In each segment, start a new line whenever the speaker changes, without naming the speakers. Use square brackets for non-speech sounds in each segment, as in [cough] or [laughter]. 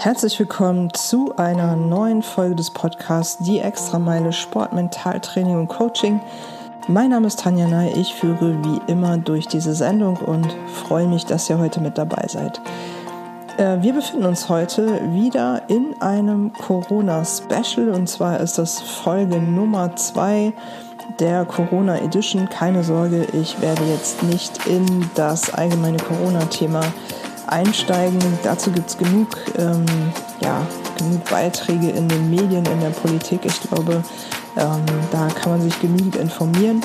Herzlich willkommen zu einer neuen Folge des Podcasts Die Extrameile Sport, Mentaltraining und Coaching. Mein Name ist Tanja Ney, ich führe wie immer durch diese Sendung und freue mich, dass ihr heute mit dabei seid. Äh, wir befinden uns heute wieder in einem Corona-Special und zwar ist das Folge Nummer 2 der Corona Edition. Keine Sorge, ich werde jetzt nicht in das allgemeine Corona-Thema einsteigen. Dazu gibt es genug, ähm, ja, genug Beiträge in den Medien, in der Politik. Ich glaube, ähm, da kann man sich genügend informieren.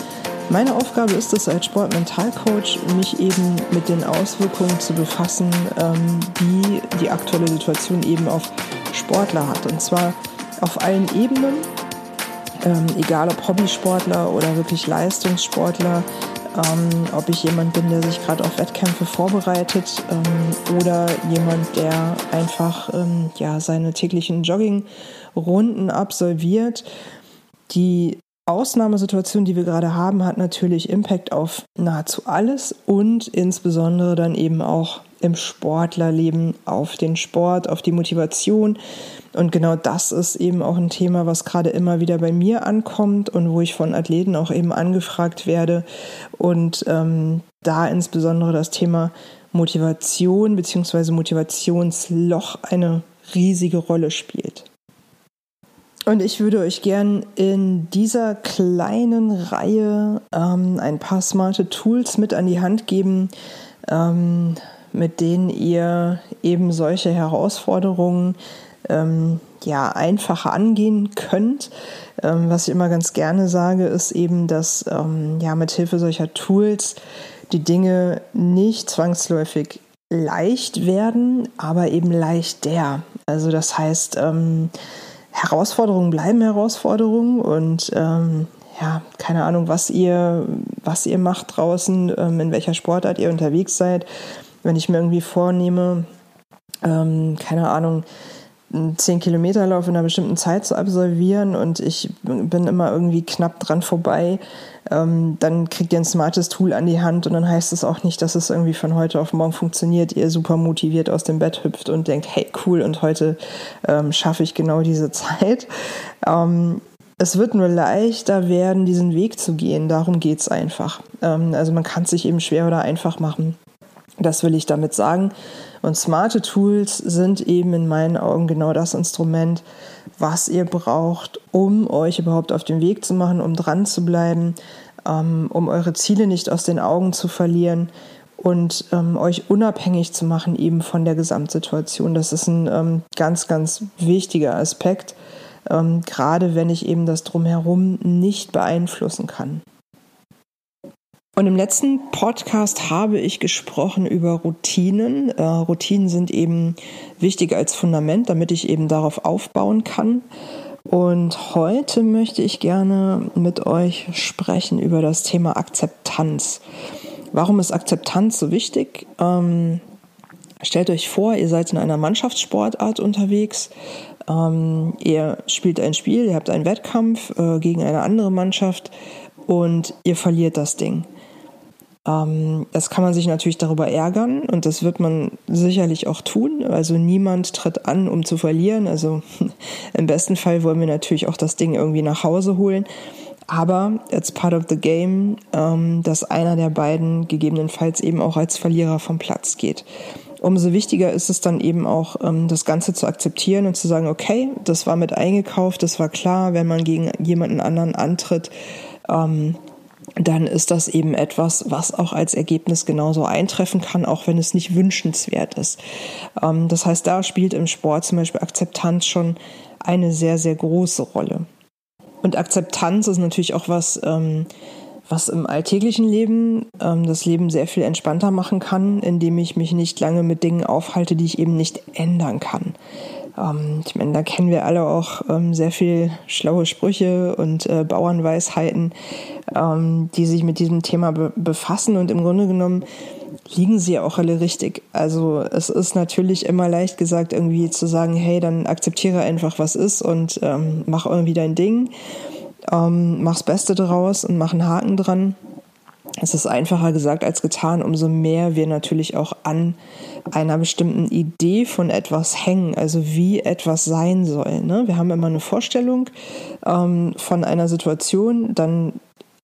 Meine Aufgabe ist es als Sportmentalcoach, mich eben mit den Auswirkungen zu befassen, ähm, die die aktuelle Situation eben auf Sportler hat. Und zwar auf allen Ebenen, ähm, egal ob Hobbysportler oder wirklich Leistungssportler, ähm, ob ich jemand bin, der sich gerade auf Wettkämpfe vorbereitet ähm, oder jemand, der einfach ähm, ja, seine täglichen Joggingrunden absolviert. Die Ausnahmesituation, die wir gerade haben, hat natürlich Impact auf nahezu alles und insbesondere dann eben auch im Sportlerleben auf den Sport, auf die Motivation. Und genau das ist eben auch ein Thema, was gerade immer wieder bei mir ankommt und wo ich von Athleten auch eben angefragt werde. Und ähm, da insbesondere das Thema Motivation bzw. Motivationsloch eine riesige Rolle spielt. Und ich würde euch gern in dieser kleinen Reihe ähm, ein paar smarte Tools mit an die Hand geben, ähm, mit denen ihr eben solche Herausforderungen ähm, ja einfacher angehen könnt. Ähm, was ich immer ganz gerne sage, ist eben, dass ähm, ja mit Hilfe solcher Tools die Dinge nicht zwangsläufig leicht werden, aber eben leichter. Also das heißt, ähm, Herausforderungen bleiben Herausforderungen und ähm, ja, keine Ahnung, was ihr, was ihr macht draußen, ähm, in welcher Sportart ihr unterwegs seid. Wenn ich mir irgendwie vornehme, ähm, keine Ahnung, 10 Kilometer Lauf in einer bestimmten Zeit zu absolvieren und ich bin immer irgendwie knapp dran vorbei, ähm, dann kriegt ihr ein smartes Tool an die Hand und dann heißt es auch nicht, dass es irgendwie von heute auf morgen funktioniert, ihr super motiviert aus dem Bett hüpft und denkt, hey cool und heute ähm, schaffe ich genau diese Zeit. Ähm, es wird nur leichter werden, diesen Weg zu gehen. Darum geht es einfach. Ähm, also man kann es sich eben schwer oder einfach machen. Das will ich damit sagen. Und smarte Tools sind eben in meinen Augen genau das Instrument, was ihr braucht, um euch überhaupt auf den Weg zu machen, um dran zu bleiben, ähm, um eure Ziele nicht aus den Augen zu verlieren und ähm, euch unabhängig zu machen eben von der Gesamtsituation. Das ist ein ähm, ganz, ganz wichtiger Aspekt, gerade wenn ich eben das drumherum nicht beeinflussen kann. Und im letzten Podcast habe ich gesprochen über Routinen. Äh, Routinen sind eben wichtig als Fundament, damit ich eben darauf aufbauen kann. Und heute möchte ich gerne mit euch sprechen über das Thema Akzeptanz. Warum ist Akzeptanz so wichtig? Ähm, stellt euch vor, ihr seid in einer Mannschaftssportart unterwegs. Ähm, ihr spielt ein Spiel, ihr habt einen Wettkampf äh, gegen eine andere Mannschaft und ihr verliert das Ding. Ähm, das kann man sich natürlich darüber ärgern und das wird man sicherlich auch tun. Also niemand tritt an, um zu verlieren. Also [laughs] im besten Fall wollen wir natürlich auch das Ding irgendwie nach Hause holen. Aber it's part of the game, ähm, dass einer der beiden gegebenenfalls eben auch als Verlierer vom Platz geht. Umso wichtiger ist es dann eben auch, ähm, das Ganze zu akzeptieren und zu sagen, okay, das war mit eingekauft, das war klar, wenn man gegen jemanden anderen antritt, dann ist das eben etwas, was auch als Ergebnis genauso eintreffen kann, auch wenn es nicht wünschenswert ist. Ähm, das heißt, da spielt im Sport zum Beispiel Akzeptanz schon eine sehr, sehr große Rolle. Und Akzeptanz ist natürlich auch was, ähm, was im alltäglichen Leben ähm, das Leben sehr viel entspannter machen kann, indem ich mich nicht lange mit Dingen aufhalte, die ich eben nicht ändern kann. Ähm, ich meine, da kennen wir alle auch ähm, sehr viel schlaue Sprüche und äh, Bauernweisheiten, ähm, die sich mit diesem Thema be befassen und im Grunde genommen liegen sie ja auch alle richtig. Also es ist natürlich immer leicht gesagt, irgendwie zu sagen, hey, dann akzeptiere einfach, was ist und ähm, mach irgendwie dein Ding, ähm, mach's Beste draus und mach einen Haken dran. Es ist einfacher gesagt als getan, umso mehr wir natürlich auch an einer bestimmten Idee von etwas hängen, also wie etwas sein soll. Ne? Wir haben immer eine Vorstellung ähm, von einer Situation, dann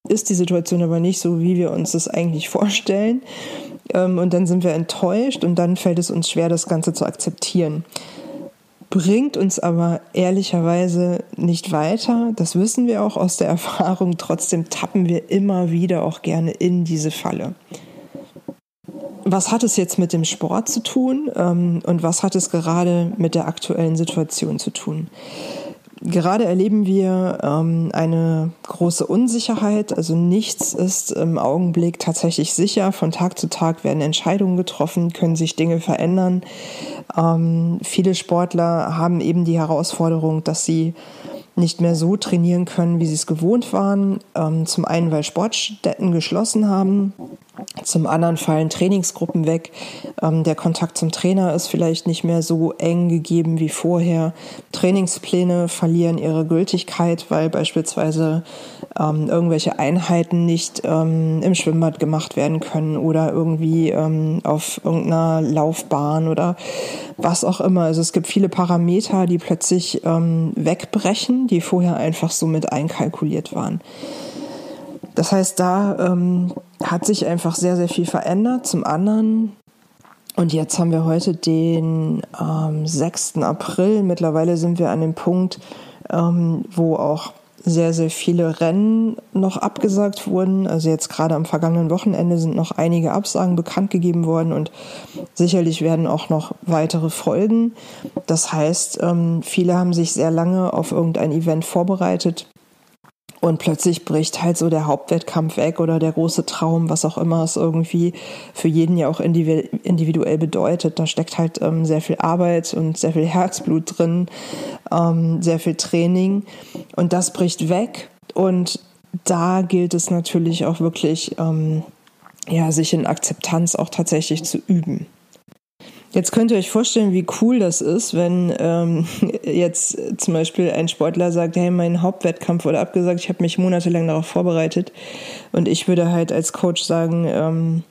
ist die Situation aber nicht so, wie wir uns das eigentlich vorstellen. Ähm, und dann sind wir enttäuscht und dann fällt es uns schwer, das Ganze zu akzeptieren bringt uns aber ehrlicherweise nicht weiter. Das wissen wir auch aus der [laughs] Erfahrung. Trotzdem tappen wir immer wieder auch gerne in diese Falle. Was hat es jetzt mit dem Sport zu tun ähm, und was hat es gerade mit der aktuellen Situation zu tun? Gerade erleben wir ähm, eine große Unsicherheit. Also nichts ist im Augenblick tatsächlich sicher. Von Tag zu Tag werden Entscheidungen getroffen, können sich Dinge verändern. Ähm, viele Sportler haben eben die Herausforderung, dass sie nicht mehr so trainieren können, wie sie es gewohnt waren. Ähm, zum einen, weil Sportstätten geschlossen haben zum anderen fallen Trainingsgruppen weg. Ähm, der Kontakt zum Trainer ist vielleicht nicht mehr so eng gegeben wie vorher. Trainingspläne verlieren ihre Gültigkeit, weil beispielsweise ähm, irgendwelche Einheiten nicht ähm, im Schwimmbad gemacht werden können oder irgendwie auf irgendeiner Laufbahn oder was auch immer. Also es gibt viele Parameter, die plötzlich wegbrechen, die vorher einfach so mit einkalkuliert waren. Das heißt, da ähm, hat sich einfach sehr, sehr viel verändert. Zum anderen, und jetzt haben wir heute den ähm, 6. April. Mittlerweile sind wir an dem Punkt, ähm, wo auch sehr, sehr viele Rennen noch abgesagt wurden. Also jetzt gerade am vergangenen Wochenende sind noch einige Absagen bekannt gegeben worden und sicherlich werden auch noch weitere folgen. Das heißt, ähm, viele haben sich sehr lange auf irgendein Event vorbereitet und plötzlich bricht halt so der Hauptwettkampf weg oder der große Traum, was auch immer es irgendwie für jeden ja auch individuell bedeutet. Da steckt halt ähm, sehr viel Arbeit und sehr viel Herzblut drin, ähm, sehr viel Training. Und das bricht weg. Und da gilt es natürlich auch wirklich, ähm, ja, sich in Akzeptanz auch tatsächlich zu üben. Jetzt könnt ihr euch vorstellen, wie cool das ist, wenn ähm, [laughs] jetzt zum Beispiel ein Sportler sagt, hey, mein Hauptwettkampf wurde abgesagt, ich habe mich monatelang darauf vorbereitet. Und ich würde halt als Coach sagen, ähm,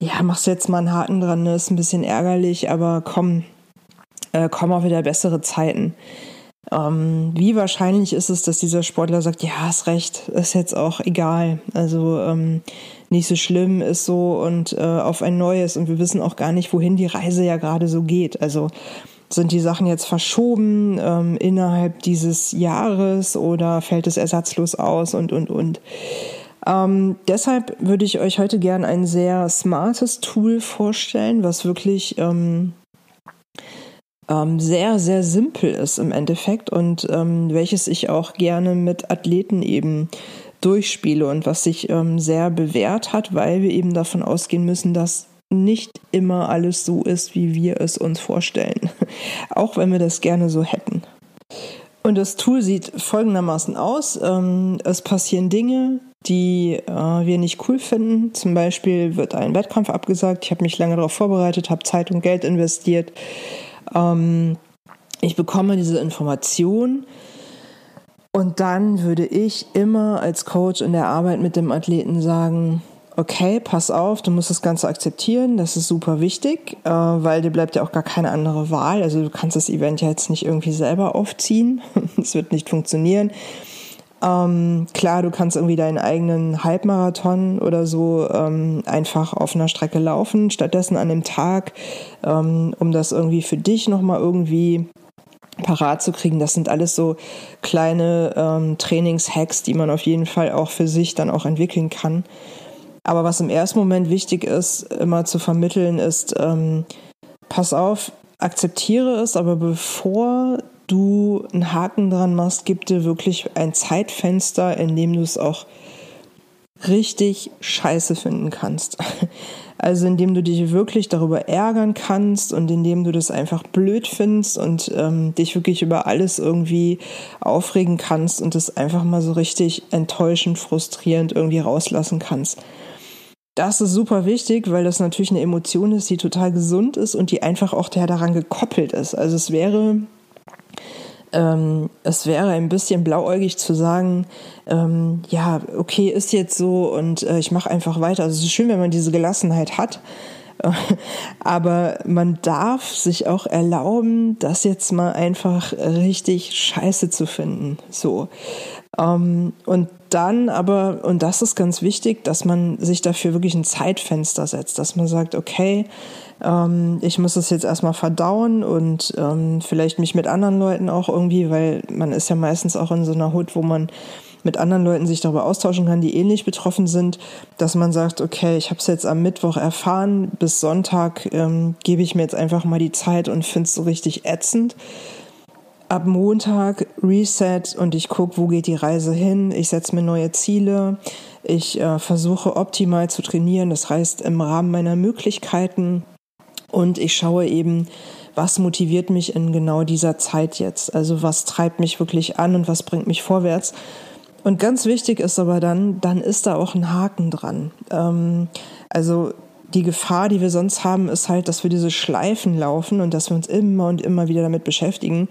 ja, machst du jetzt mal einen Haken dran, ne? ist ein bisschen ärgerlich, aber komm, äh, komm auch wieder bessere Zeiten. Ähm, wie wahrscheinlich ist es, dass dieser Sportler sagt, ja, hast recht, ist jetzt auch egal. Also ähm, nicht so schlimm ist so und äh, auf ein neues und wir wissen auch gar nicht, wohin die Reise ja gerade so geht. Also sind die Sachen jetzt verschoben ähm, innerhalb dieses Jahres oder fällt es ersatzlos aus und, und, und. Ähm, deshalb würde ich euch heute gern ein sehr smartes Tool vorstellen, was wirklich ähm, ähm, sehr, sehr simpel ist im Endeffekt und ähm, welches ich auch gerne mit Athleten eben durchspiele und was sich ähm, sehr bewährt hat, weil wir eben davon ausgehen müssen, dass nicht immer alles so ist, wie wir es uns vorstellen, [laughs] auch wenn wir das gerne so hätten. Und das Tool sieht folgendermaßen aus. Ähm, es passieren Dinge, die äh, wir nicht cool finden. Zum Beispiel wird ein Wettkampf abgesagt. Ich habe mich lange darauf vorbereitet, habe Zeit und Geld investiert. Ähm, ich bekomme diese Information und dann würde ich immer als Coach in der Arbeit mit dem Athleten sagen, okay, pass auf, du musst das Ganze akzeptieren, das ist super wichtig, äh, weil dir bleibt ja auch gar keine andere Wahl. Also du kannst das Event ja jetzt nicht irgendwie selber aufziehen, [laughs] es wird nicht funktionieren. Ähm, klar, du kannst irgendwie deinen eigenen Halbmarathon oder so ähm, einfach auf einer Strecke laufen, stattdessen an dem Tag, ähm, um das irgendwie für dich nochmal irgendwie parat zu kriegen. Das sind alles so kleine ähm, Trainingshacks, die man auf jeden Fall auch für sich dann auch entwickeln kann. Aber was im ersten Moment wichtig ist, immer zu vermitteln, ist, ähm, pass auf, akzeptiere es, aber bevor du einen Haken dran machst, gib dir wirklich ein Zeitfenster, in dem du es auch richtig scheiße finden kannst. [laughs] Also indem du dich wirklich darüber ärgern kannst und indem du das einfach blöd findest und ähm, dich wirklich über alles irgendwie aufregen kannst und das einfach mal so richtig enttäuschend, frustrierend irgendwie rauslassen kannst. Das ist super wichtig, weil das natürlich eine Emotion ist, die total gesund ist und die einfach auch daran gekoppelt ist. Also es wäre ähm, es wäre ein bisschen blauäugig zu sagen, ähm, ja, okay, ist jetzt so und äh, ich mache einfach weiter. Also es ist schön, wenn man diese Gelassenheit hat. [laughs] Aber man darf sich auch erlauben, das jetzt mal einfach richtig scheiße zu finden. So. Ähm, und dann aber, und das ist ganz wichtig, dass man sich dafür wirklich ein Zeitfenster setzt, dass man sagt, okay, ähm, ich muss es jetzt erstmal verdauen und ähm, vielleicht mich mit anderen Leuten auch irgendwie, weil man ist ja meistens auch in so einer Hut, wo man mit anderen Leuten sich darüber austauschen kann, die ähnlich betroffen sind, dass man sagt, okay, ich habe es jetzt am Mittwoch erfahren, bis Sonntag ähm, gebe ich mir jetzt einfach mal die Zeit und finde es so richtig ätzend ab Montag Reset und ich gucke, wo geht die Reise hin. Ich setze mir neue Ziele. Ich äh, versuche optimal zu trainieren, das heißt im Rahmen meiner Möglichkeiten. Und ich schaue eben, was motiviert mich in genau dieser Zeit jetzt. Also was treibt mich wirklich an und was bringt mich vorwärts. Und ganz wichtig ist aber dann, dann ist da auch ein Haken dran. Ähm, also die Gefahr, die wir sonst haben, ist halt, dass wir diese Schleifen laufen und dass wir uns immer und immer wieder damit beschäftigen.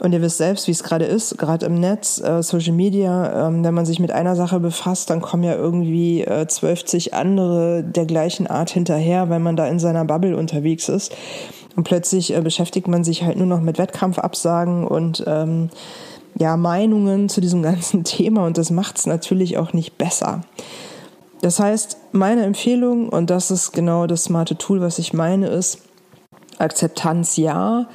Und ihr wisst selbst, wie es gerade ist, gerade im Netz, äh, Social Media, ähm, wenn man sich mit einer Sache befasst, dann kommen ja irgendwie äh, 12 andere der gleichen Art hinterher, weil man da in seiner Bubble unterwegs ist. Und plötzlich äh, beschäftigt man sich halt nur noch mit Wettkampfabsagen und ähm, ja, Meinungen zu diesem [laughs] ganzen Thema und das macht es natürlich auch nicht besser. Das heißt, meine Empfehlung, und das ist genau das smarte Tool, was ich meine, ist Akzeptanz ja,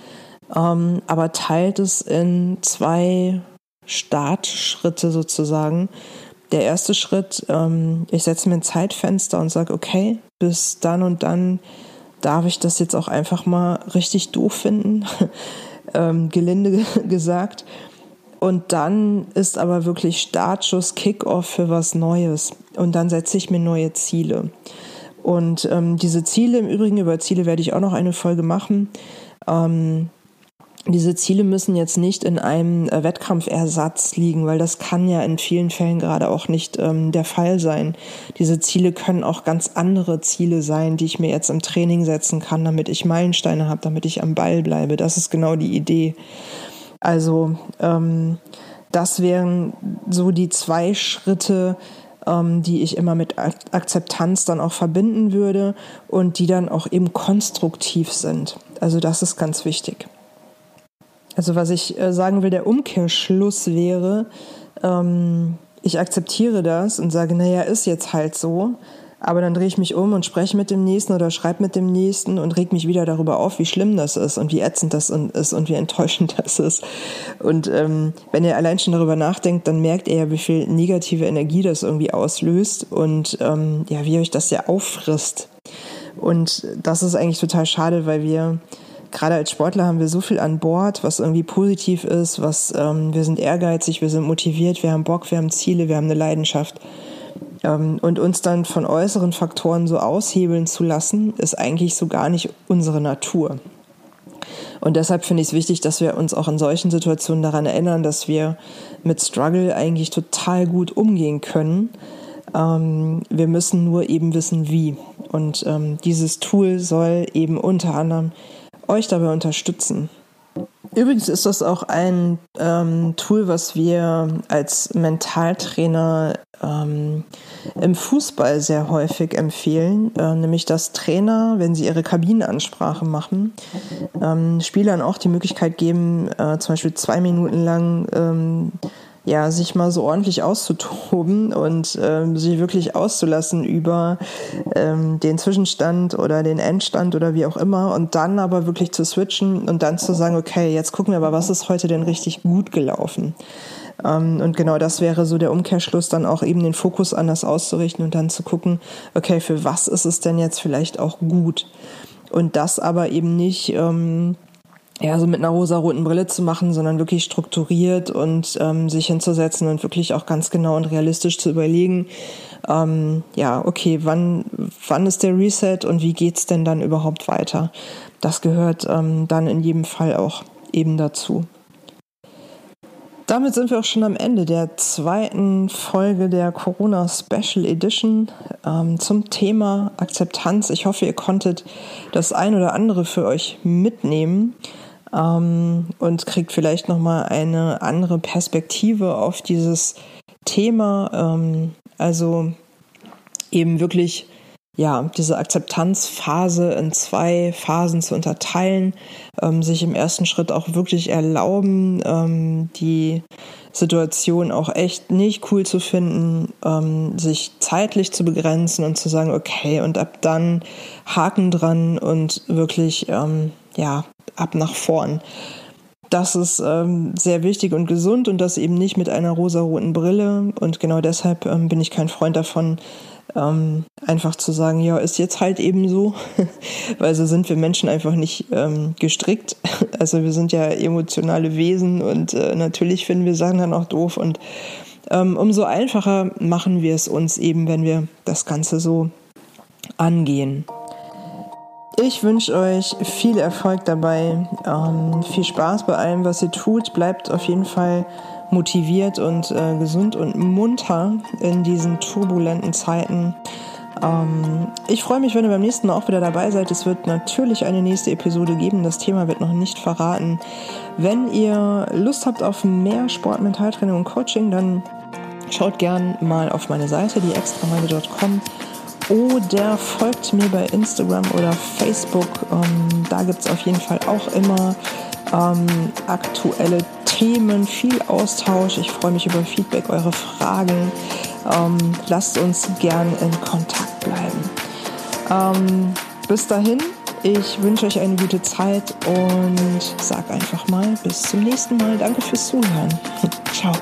ähm, aber teilt es in zwei Startschritte sozusagen. Der erste Schritt, ähm, ich setze mir ein Zeitfenster und sage, okay, bis dann und dann darf ich das jetzt auch einfach mal richtig doof finden, [laughs] ähm, gelinde [laughs] gesagt. Und dann ist aber wirklich Startschuss, Kickoff für was Neues. Und dann setze ich mir neue Ziele. Und ähm, diese Ziele, im Übrigen über Ziele werde ich auch noch eine Folge machen. Ähm, diese Ziele müssen jetzt nicht in einem äh, Wettkampfersatz liegen, weil das kann ja in vielen Fällen gerade auch nicht ähm, der Fall sein. Diese Ziele können auch ganz andere Ziele sein, die ich mir jetzt im Training setzen kann, damit ich Meilensteine habe, damit ich am Ball bleibe. Das ist genau die Idee. Also ähm, das wären so die zwei Schritte, ähm, die ich immer mit Akzeptanz dann auch verbinden würde und die dann auch eben konstruktiv sind. Also das ist ganz wichtig. Also was ich äh, sagen will, der Umkehrschluss wäre, ähm, ich akzeptiire das und sage, naja, ist jetzt halt so. Aber dann drehe ich mich um und spreche mit dem Nächsten oder schreibe mit dem Nächsten und reg mich wieder darüber auf, wie schlimm das ist und wie ätzend das ist und wie enttäuschend [laughs] das ist. Und ähm, wenn ihr allein schon darüber nachdenkt, dann merkt ihr ja, wie viel negative Energie das irgendwie auslöst und ähm, ja, wie euch das ja auffrisst. Und das ist eigentlich total schade, weil wir gerade als Sportler haben wir so viel an Bord, was irgendwie positiv ist, was ähm, wir sind ehrgeizig, wir sind motiviert, wir haben Bock, wir haben Ziele, wir haben eine Leidenschaft. Ähm, und uns dann von äußeren Faktoren so aushebeln zu lassen, ist eigentlich so gar nicht unsere Natur. Und deshalb finde ich es wichtig, dass wir uns auch in solchen Situationen daran erinnern, dass wir mit Struggle eigentlich total gut umgehen können. Ähm, wir müssen nur eben wissen, wie. Und ähm, dieses Tool soll eben unter anderem euch dabei unterstützen. Übrigens ist das auch ein ähm, Tool, was wir als Mentaltrainer ähm, im Fußball sehr häufig empfehlen, äh, nämlich dass Trainer, wenn sie ihre Kabinenansprache machen, ähm, Spielern auch die Möglichkeit geben, äh, zum Beispiel zwei Minuten lang ähm, ja, sich mal so ordentlich auszutoben und ähm, sich wirklich auszulassen über ähm, den Zwischenstand oder den Endstand oder wie auch immer und dann aber wirklich zu switchen und dann zu sagen, okay, jetzt gucken wir aber, was ist heute denn richtig gut gelaufen. Ähm, und genau das wäre so der Umkehrschluss, dann auch eben den Fokus anders auszurichten und dann zu gucken, okay, für was ist es denn jetzt vielleicht auch gut? Und das aber eben nicht ähm, ja, so mit einer rosa-roten Brille zu machen, sondern wirklich strukturiert und ähm, sich hinzusetzen und wirklich auch ganz genau und realistisch zu überlegen, ähm, ja, okay, wann, wann ist der Reset und wie geht's denn dann überhaupt weiter? Das gehört ähm, dann in jedem Fall auch eben dazu. Damit sind wir auch schon am Ende der zweiten Folge der Corona Special Edition ähm, zum Thema Akzeptanz. Ich hoffe, ihr konntet das ein oder andere für euch mitnehmen. Ähm, und kriegt vielleicht nochmal eine andere Perspektive auf dieses Thema. Ähm, also eben wirklich ja, diese Akzeptanzphase in zwei Phasen zu unterteilen, ähm, sich im ersten Schritt auch wirklich erlauben, ähm, die Situation auch echt nicht cool zu finden, ähm, sich zeitlich zu begrenzen und zu sagen, okay, und ab dann Haken dran und wirklich, ähm, ja, ab nach vorn. Das ist ähm, sehr wichtig und gesund und das eben nicht mit einer rosaroten Brille. Und genau deshalb ähm, bin ich kein Freund davon, ähm, einfach zu sagen, ja, ist jetzt halt eben so, [laughs] weil so sind wir Menschen einfach nicht ähm, gestrickt. [laughs] Also wir sind ja emotionale Wesen und äh, natürlich finden wir Sachen dann auch doof und ähm, umso einfacher machen wir es uns eben, wenn wir das Ganze so angehen. Ich wünsche euch viel Erfolg dabei, ähm, viel Spaß bei allem, was ihr tut. Bleibt auf jeden Fall motiviert und äh, gesund und munter in diesen turbulenten Zeiten. Ähm, ich freue mich, wenn ihr beim nächsten Mal auch wieder dabei seid. Es wird natürlich eine nächste Episode geben. Das Thema wird noch nicht verraten. Wenn ihr Lust habt auf mehr Sport, Mentaltraining und Coaching, dann schaut gern mal auf meine Seite, die extrameile.com oder folgt mir bei Instagram oder Facebook. Ähm, da gibt es auf jeden Fall auch immer ähm, aktuelle Themen, viel Austausch. Ich freue mich über Feedback, eure Fragen. Ähm, lasst uns gern in Kontakt bleiben. Ähm, bis dahin, ich wünsche euch eine gute Zeit und sag einfach mal bis zum nächsten Mal. Danke fürs Zuhören. [laughs] Ciao.